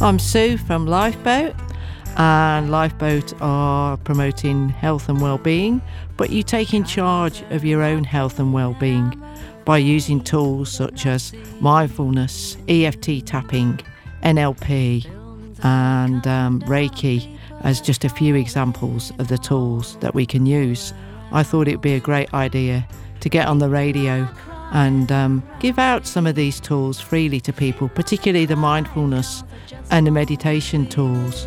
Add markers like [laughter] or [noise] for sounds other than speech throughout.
I'm Sue from Lifeboat, and Lifeboat are promoting health and well-being, but you take in charge of your own health and well-being by using tools such as mindfulness, EFT tapping, NLP, and um, Reiki as just a few examples of the tools that we can use. I thought it'd be a great idea to get on the radio and um, give out some of these tools freely to people, particularly the mindfulness and the meditation tools.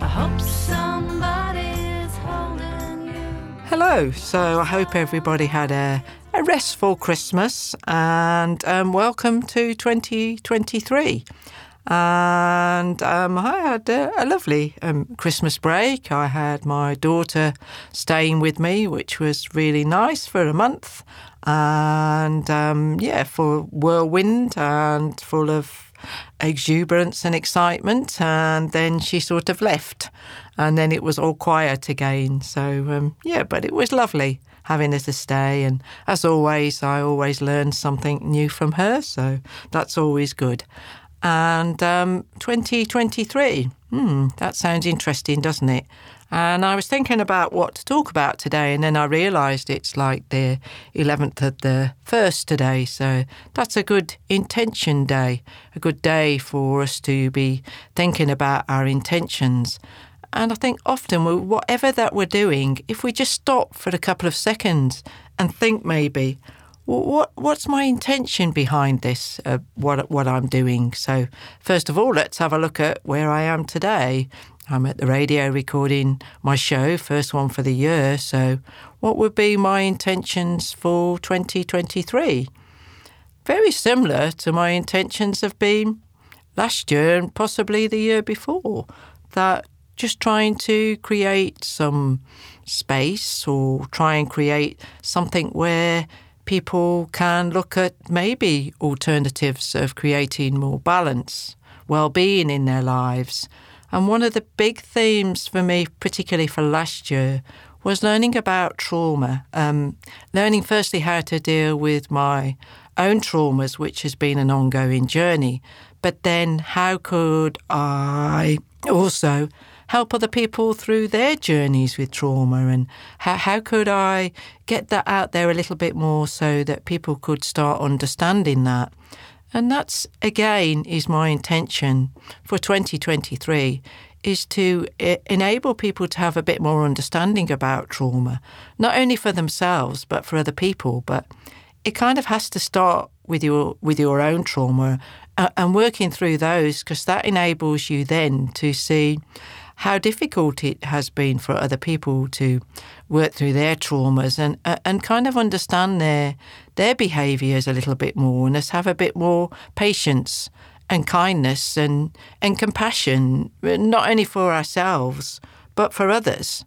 I hope somebody's holding you. Hello. So I hope everybody had a, a restful Christmas and um, welcome to 2023. And um, I had a, a lovely um, Christmas break. I had my daughter staying with me, which was really nice for a month. And um, yeah, for whirlwind and full of exuberance and excitement. And then she sort of left. And then it was all quiet again. So um, yeah, but it was lovely having her to stay. And as always, I always learn something new from her. So that's always good. And um, 2023, hmm, that sounds interesting, doesn't it? And I was thinking about what to talk about today, and then I realised it's like the 11th of the 1st today. So that's a good intention day, a good day for us to be thinking about our intentions. And I think often, whatever that we're doing, if we just stop for a couple of seconds and think maybe, what what's my intention behind this? Uh, what what I'm doing. So first of all, let's have a look at where I am today. I'm at the radio recording my show, first one for the year. So, what would be my intentions for 2023? Very similar to my intentions have been last year and possibly the year before. That just trying to create some space or try and create something where people can look at maybe alternatives of creating more balance, well-being in their lives. And one of the big themes for me, particularly for last year, was learning about trauma. Um, learning firstly how to deal with my own traumas, which has been an ongoing journey, but then how could I also help other people through their journeys with trauma and how, how could I get that out there a little bit more so that people could start understanding that. And that's again is my intention for 2023 is to e- enable people to have a bit more understanding about trauma, not only for themselves but for other people. But it kind of has to start with your with your own trauma and working through those because that enables you then to see how difficult it has been for other people to work through their traumas and uh, and kind of understand their their behaviours a little bit more and us have a bit more patience and kindness and and compassion not only for ourselves but for others.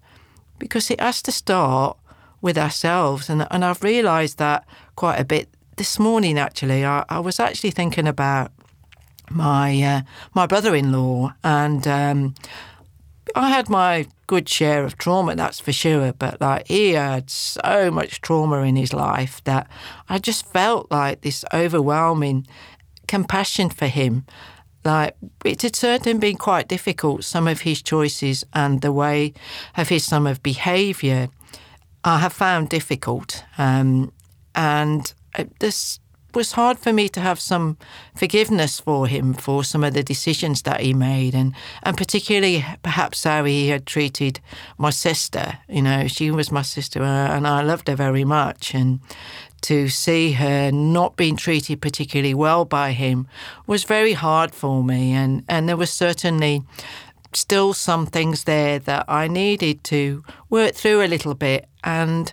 Because it has to start with ourselves and and I've realized that quite a bit this morning actually. I, I was actually thinking about my uh, my brother-in-law and um, I had my good share of trauma, that's for sure. But like he had so much trauma in his life that I just felt like this overwhelming compassion for him. Like it had certainly been quite difficult. Some of his choices and the way of his some of behaviour, I have found difficult. Um, and this was hard for me to have some forgiveness for him for some of the decisions that he made. And and particularly perhaps how he had treated my sister. You know she was my sister and I loved her very much. And to see her not being treated particularly well by him was very hard for me. And and there was certainly still some things there that I needed to work through a little bit. And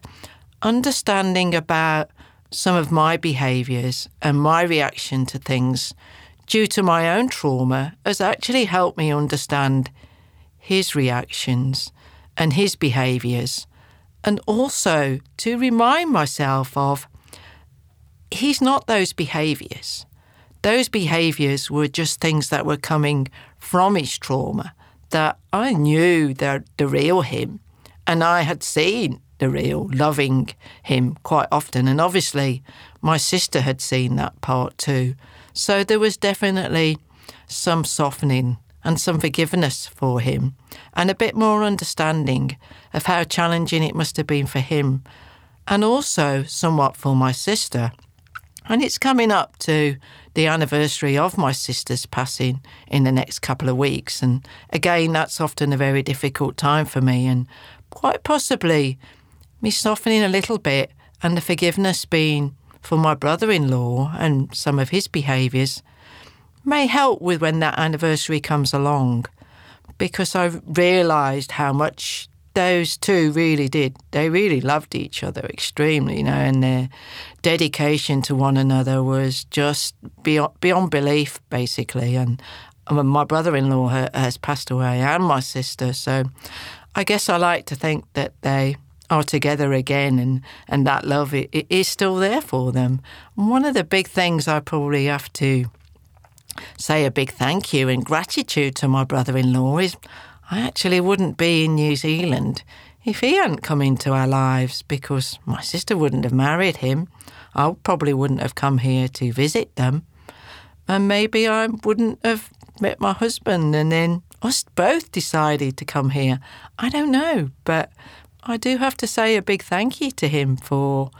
understanding about some of my behaviours and my reaction to things due to my own trauma has actually helped me understand his reactions and his behaviours and also to remind myself of he's not those behaviours. those behaviours were just things that were coming from his trauma that I knew the, the real him and I had seen the real loving him quite often. And obviously, my sister had seen that part too. So there was definitely some softening and some forgiveness for him and a bit more understanding of how challenging it must have been for him and also somewhat for my sister. And it's coming up to the anniversary of my sister's passing in the next couple of weeks. And again, that's often a very difficult time for me. And quite possibly me softening a little bit and the forgiveness being for my brother in law and some of his behaviours may help with when that anniversary comes along because I've realised how much those two really did. They really loved each other extremely, you know, and their dedication to one another was just beyond, beyond belief, basically. And my brother in law has passed away and my sister. So I guess I like to think that they are together again and, and that love is still there for them. one of the big things I probably have to say a big thank you and gratitude to my brother in law is I actually wouldn't be in New Zealand if he hadn't come into our lives because my sister wouldn't have married him. I probably wouldn't have come here to visit them. And maybe I wouldn't have met my husband and then us both decided to come here. I don't know, but I do have to say a big thank you to him for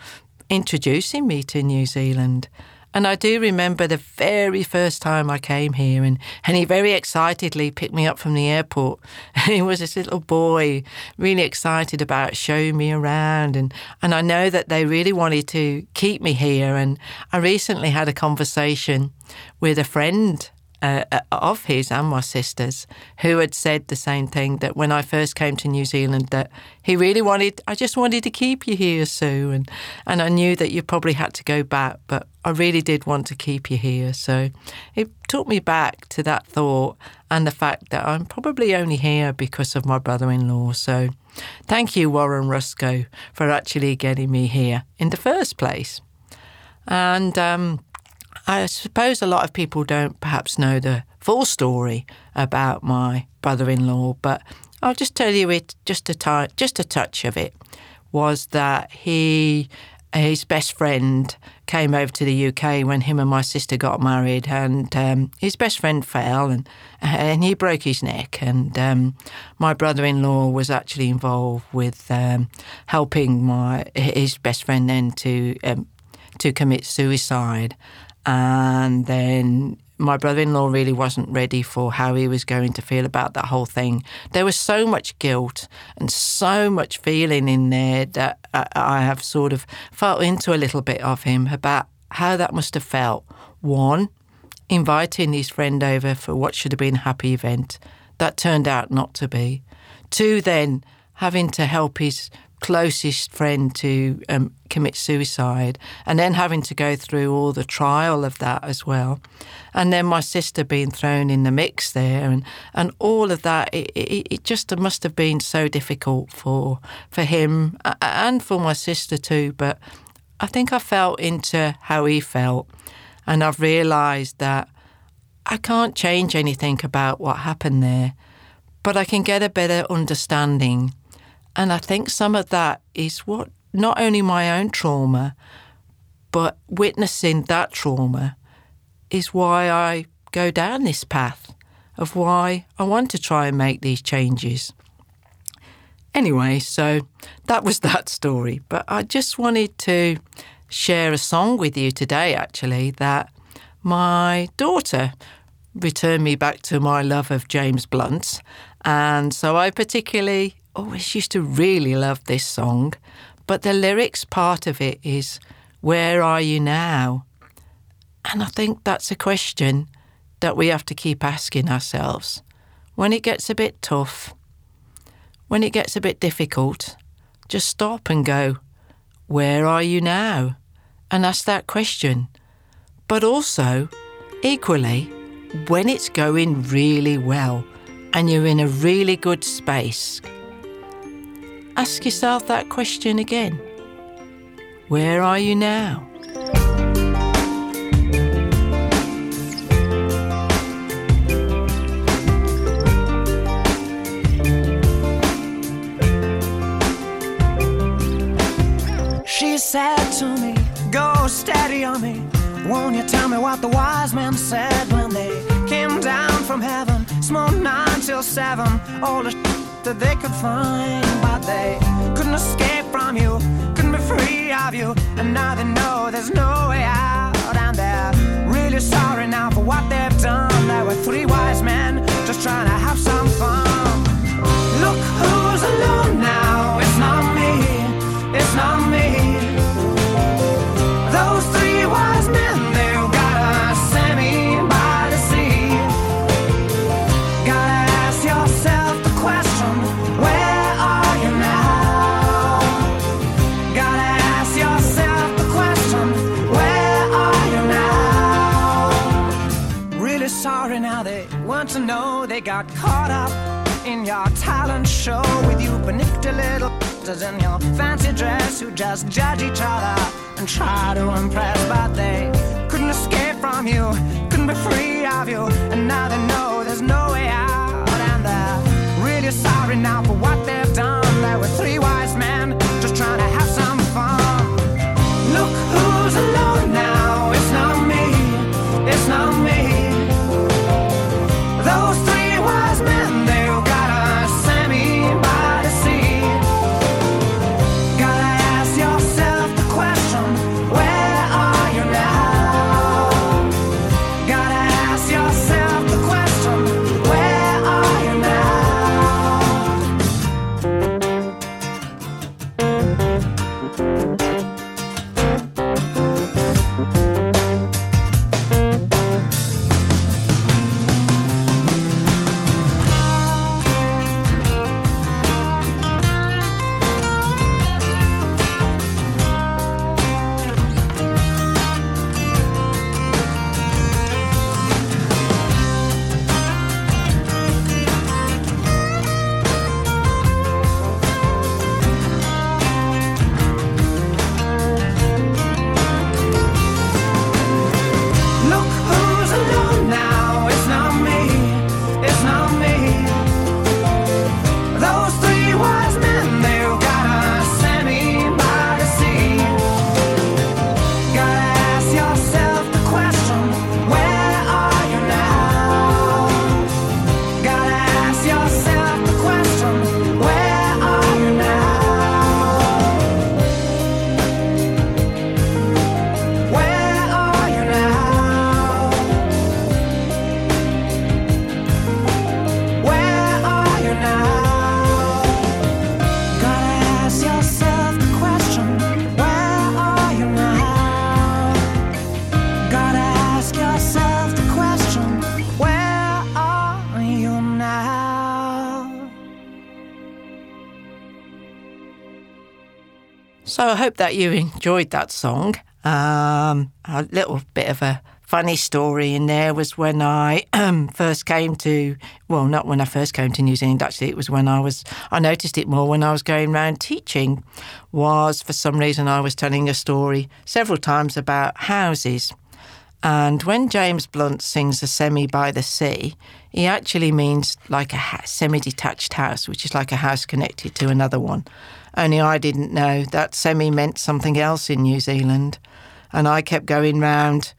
introducing me to New Zealand. And I do remember the very first time I came here, and, and he very excitedly picked me up from the airport. [laughs] he was this little boy, really excited about showing me around. And, and I know that they really wanted to keep me here. And I recently had a conversation with a friend uh, uh, of his and my sister's who had said the same thing that when I first came to New Zealand that he really wanted I just wanted to keep you here Sue and and I knew that you probably had to go back but I really did want to keep you here. So it took me back to that thought and the fact that I'm probably only here because of my brother-in-law. So thank you Warren Rusco for actually getting me here in the first place. And um, I suppose a lot of people don't perhaps know the full story about my brother-in-law, but I'll just tell you it. Just a t- just a touch of it was that he, his best friend, came over to the UK when him and my sister got married, and um, his best friend fell and and he broke his neck, and um, my brother-in-law was actually involved with um, helping my his best friend then to um, to commit suicide and then my brother in law really wasn't ready for how he was going to feel about that whole thing. There was so much guilt and so much feeling in there that I have sort of felt into a little bit of him about how that must have felt. One, inviting his friend over for what should have been a happy event. That turned out not to be. Two, then having to help his closest friend to um, commit suicide, and then having to go through all the trial of that as well, and then my sister being thrown in the mix there, and, and all of that. It, it, it just must have been so difficult for for him and for my sister too. But I think I felt into how he felt, and I've realised that I can't change anything about what happened there, but I can get a better understanding and I think some of that is what not only my own trauma, but witnessing that trauma is why I go down this path of why I want to try and make these changes. Anyway, so that was [laughs] that story. But I just wanted to share a song with you today, actually, that my daughter returned me back to my love of James Blunt. And so I particularly Oh, always used to really love this song, but the lyrics part of it is, Where are you now? And I think that's a question that we have to keep asking ourselves. When it gets a bit tough, when it gets a bit difficult, just stop and go, Where are you now? And ask that question. But also, equally, when it's going really well and you're in a really good space, Ask yourself that question again. Where are you now? She said to me, Go steady on me. Won't you tell me what the wise men said when they came down from heaven? Smoked nine till seven, all the that they could find, but they couldn't escape from you, couldn't be free of you, and now they know there's no way out, and they're really sorry now for what they've done. There were three wise men just trying to have some in your talent show with you benicta little in your fancy dress who just judge each other and try to impress, but I hope that you enjoyed that song. Um, a little bit of a funny story in there was when I um, [clears throat] first came to, well, not when I first came to New Zealand, actually, it was when I was, I noticed it more when I was going around teaching, was for some reason I was telling a story several times about houses. And when James Blunt sings a semi by the sea, he actually means like a semi detached house, which is like a house connected to another one. Only I didn't know that semi meant something else in New Zealand. And I kept going round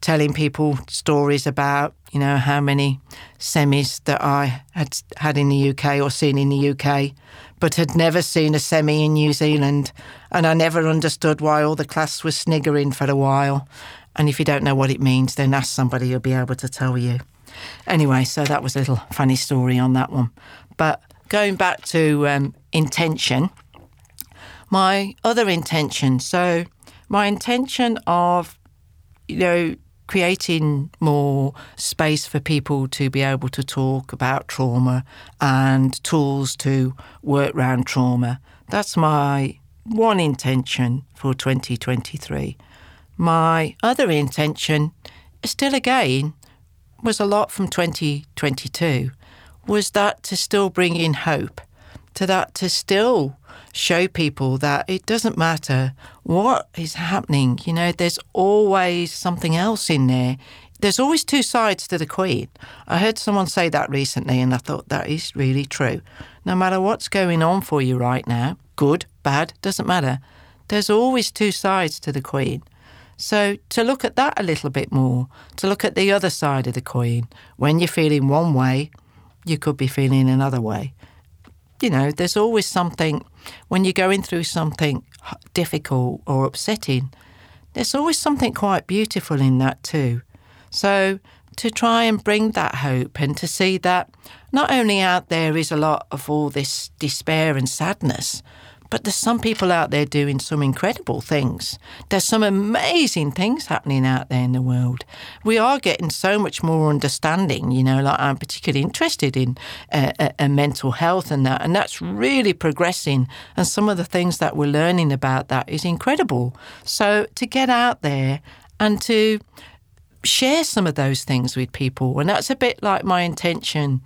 telling people stories about, you know, how many semis that I had had in the UK or seen in the UK, but had never seen a semi in New Zealand. And I never understood why all the class was sniggering for a while. And if you don't know what it means, then ask somebody who'll be able to tell you. Anyway, so that was a little funny story on that one. But going back to um, intention, my other intention, so my intention of, you know, creating more space for people to be able to talk about trauma and tools to work around trauma. That's my one intention for 2023. My other intention, still again, was a lot from 2022, was that to still bring in hope, to that to still show people that it doesn't matter what is happening, you know, there's always something else in there. There's always two sides to the queen. I heard someone say that recently and I thought that is really true. No matter what's going on for you right now, good, bad, doesn't matter. There's always two sides to the queen. So to look at that a little bit more, to look at the other side of the coin. When you're feeling one way, you could be feeling another way. You know, there's always something when you're going through something difficult or upsetting. There's always something quite beautiful in that too. So to try and bring that hope and to see that not only out there is a lot of all this despair and sadness, but there's some people out there doing some incredible things. There's some amazing things happening out there in the world. We are getting so much more understanding, you know, like I'm particularly interested in uh, uh, uh, mental health and that, and that's really progressing. And some of the things that we're learning about that is incredible. So to get out there and to share some of those things with people. And that's a bit like my intention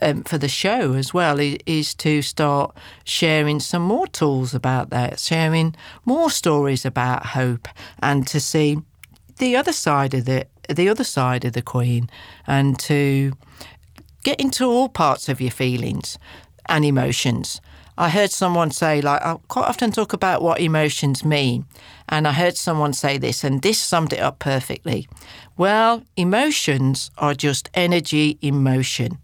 um, for the show as well is, is, to start sharing some more tools about that, sharing more stories about hope and to see the other side of the the other side of the coin and to get into all parts of your feelings and emotions. I heard someone say, like, I quite often talk about what emotions mean. And I heard someone say this, and this summed it up perfectly. Well, emotions are just energy in motion.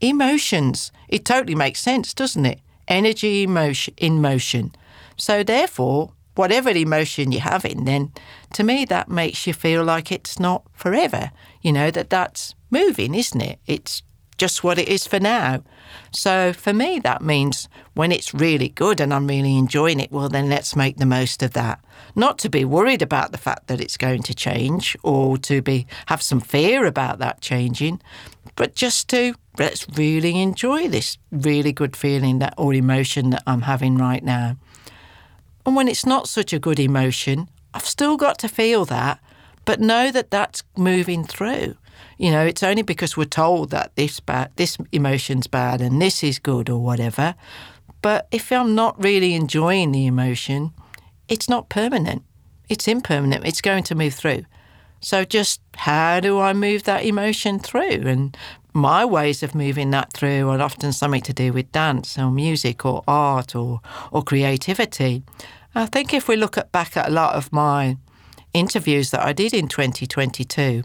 Emotions, it totally makes sense, doesn't it? Energy emotion, in motion. So, therefore, whatever emotion you're having, then to me, that makes you feel like it's not forever. You know, that that's moving, isn't it? It's just what it is for now. So for me, that means when it's really good and I'm really enjoying it, well, then let's make the most of that. Not to be worried about the fact that it's going to change or to be have some fear about that changing, but just to let's really enjoy this really good feeling that or emotion that I'm having right now. And when it's not such a good emotion, I've still got to feel that, but know that that's moving through. You know, it's only because we're told that this bad, this emotion's bad and this is good or whatever. But if I'm not really enjoying the emotion, it's not permanent. It's impermanent. It's going to move through. So just how do I move that emotion through? And my ways of moving that through are often something to do with dance or music or art or or creativity. I think if we look at back at a lot of my interviews that I did in 2022,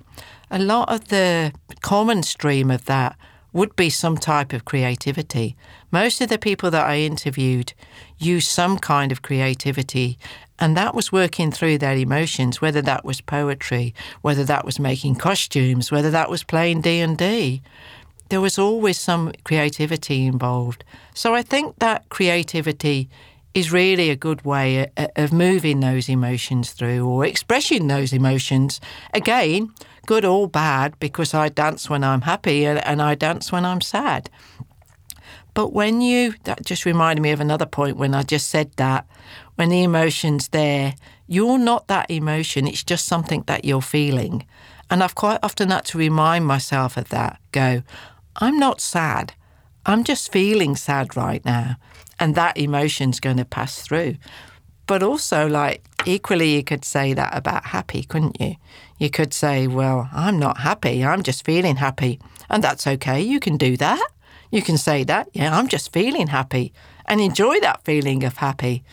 a lot of the common stream of that would be some type of creativity. Most of the people that I interviewed used some kind of creativity, and that was working through their emotions, whether that was poetry, whether that was making costumes, whether that was playing D&D. There was always some creativity involved. So I think that creativity is really a good way uh, uh, of moving those emotions through or expressing those emotions. Again, good or bad, because I dance when I'm happy uh, and I dance when I'm sad. But when you, that just reminded me of another point when I just said that, when the emotion's there, you're not that emotion, it's just something that you're feeling. And I've quite often had to remind myself of that. Go, I'm not sad. I'm just feeling sad right now and that emotion's going to pass through. But also, like, equally, you could say that about happy, couldn't you? You could say, well, I'm not happy, I'm just feeling happy. And that's okay, you can do that. You can say that, yeah, I'm just feeling happy and enjoy that feeling of happy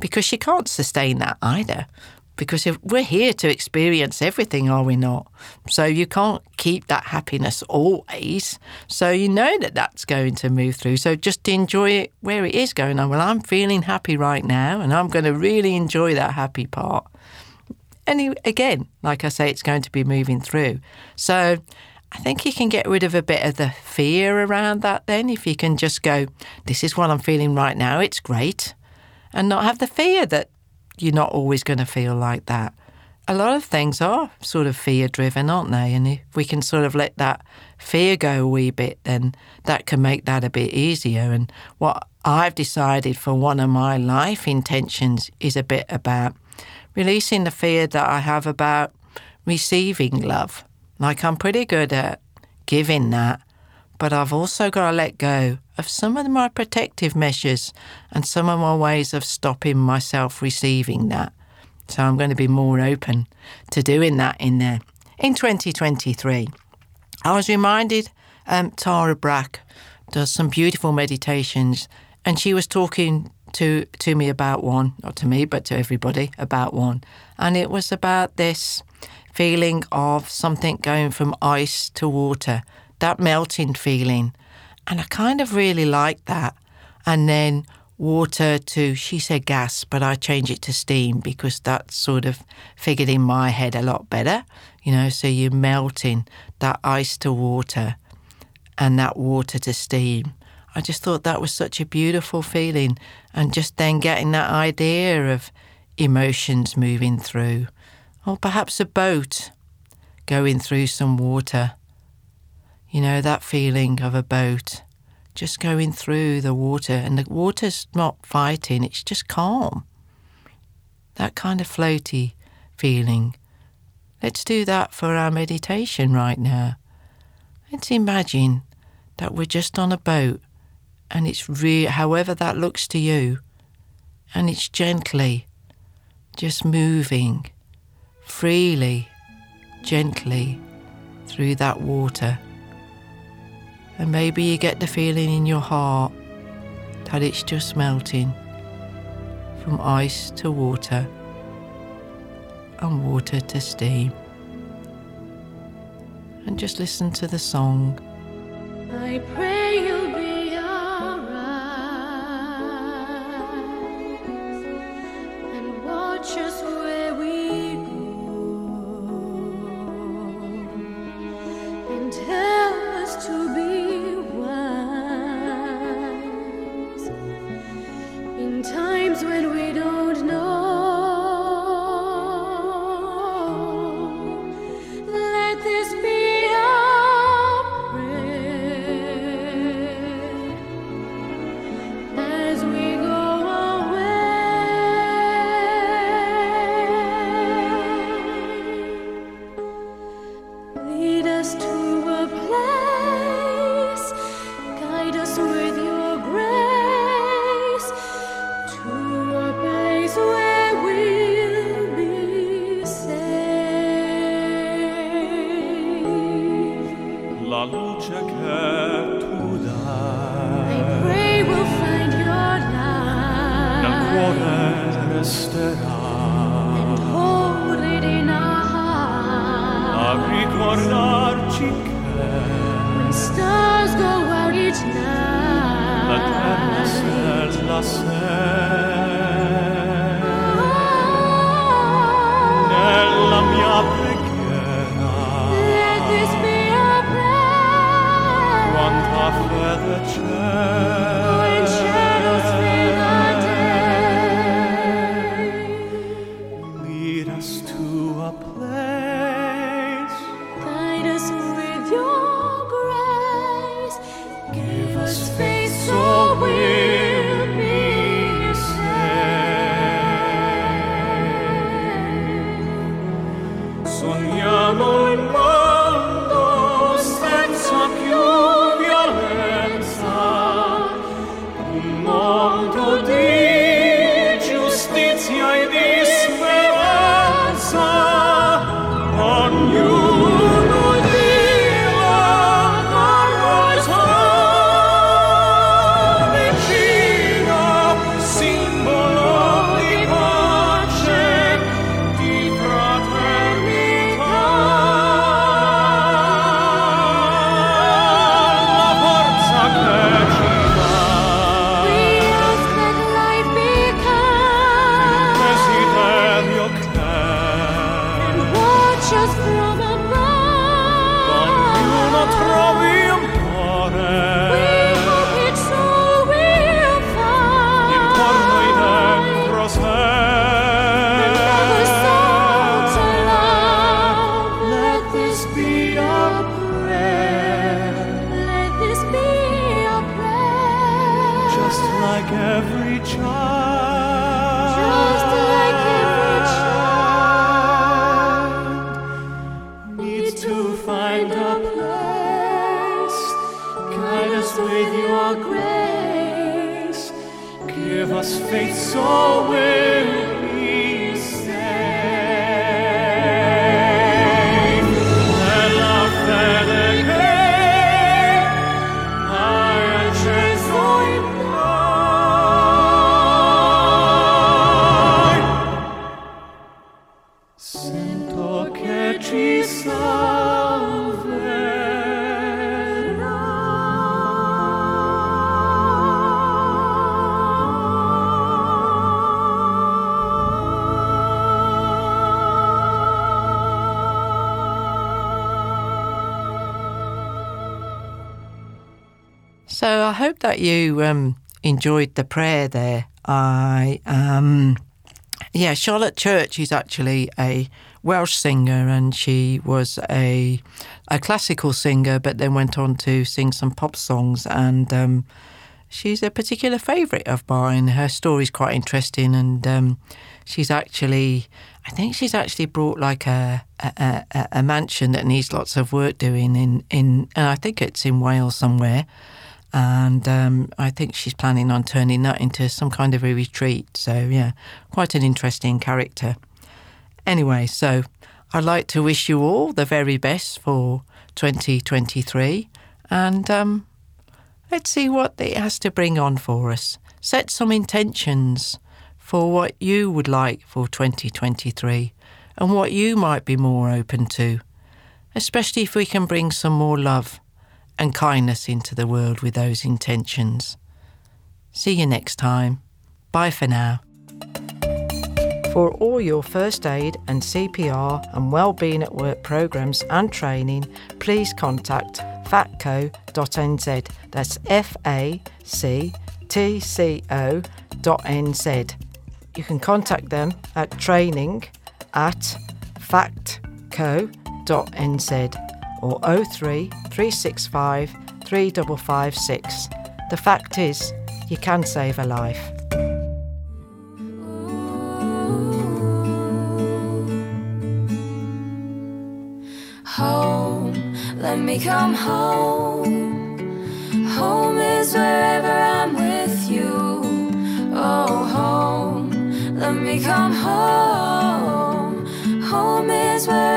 because you can't sustain that either because we're here to experience everything, are we not? So you can't keep that happiness always. So you know that that's going to move through. So just enjoy it where it is going on. Well, I'm feeling happy right now, and I'm going to really enjoy that happy part. And again, like I say, it's going to be moving through. So I think you can get rid of a bit of the fear around that then if you can just go, this is what I'm feeling right now, it's great. And not have the fear that you're not always going to feel like that. A lot of things are sort of fear driven, aren't they? And if we can sort of let that fear go a wee bit, then that can make that a bit easier. And what I've decided for one of my life intentions is a bit about releasing the fear that I have about receiving love. Like I'm pretty good at giving that, but I've also got to let go of some of my protective measures and some of my ways of stopping myself receiving that. So I'm going to be more open to doing that in there. In 2023, I was reminded um, Tara Brach does some beautiful meditations, and she was talking to to me about one, not to me, but to everybody about one, and it was about this feeling of something going from ice to water, that melting feeling, and I kind of really liked that, and then water to she said gas, but I changed it to steam because that sort of figured in my head a lot better, you know. So you're melting that ice to water, and that water to steam. I just thought that was such a beautiful feeling. And just then getting that idea of emotions moving through, or perhaps a boat going through some water. You know, that feeling of a boat just going through the water, and the water's not fighting, it's just calm. That kind of floaty feeling. Let's do that for our meditation right now. Let's imagine that we're just on a boat and it's real, however that looks to you, and it's gently just moving freely, gently through that water. And maybe you get the feeling in your heart that it's just melting from ice to water and water to steam. And just listen to the song. I pray stella you um, enjoyed the prayer there. I um, yeah, Charlotte Church is actually a Welsh singer, and she was a a classical singer, but then went on to sing some pop songs. And um, she's a particular favourite of mine. Her story's quite interesting, and um, she's actually, I think she's actually brought like a, a, a, a mansion that needs lots of work doing in in, I think it's in Wales somewhere. And um, I think she's planning on turning that into some kind of a retreat. So, yeah, quite an interesting character. Anyway, so I'd like to wish you all the very best for 2023. And um, let's see what it has to bring on for us. Set some intentions for what you would like for 2023 and what you might be more open to, especially if we can bring some more love and kindness into the world with those intentions. See you next time. Bye for now. For all your first aid and CPR and wellbeing at work programs and training, please contact factco.nz. That's F A C T C O dot NZ. You can contact them at training at factco.nz or 03 365 3556. The fact is, you can save a life. Home, let me come home. Home is wherever I'm with you. Oh, home, let me come home. Home is where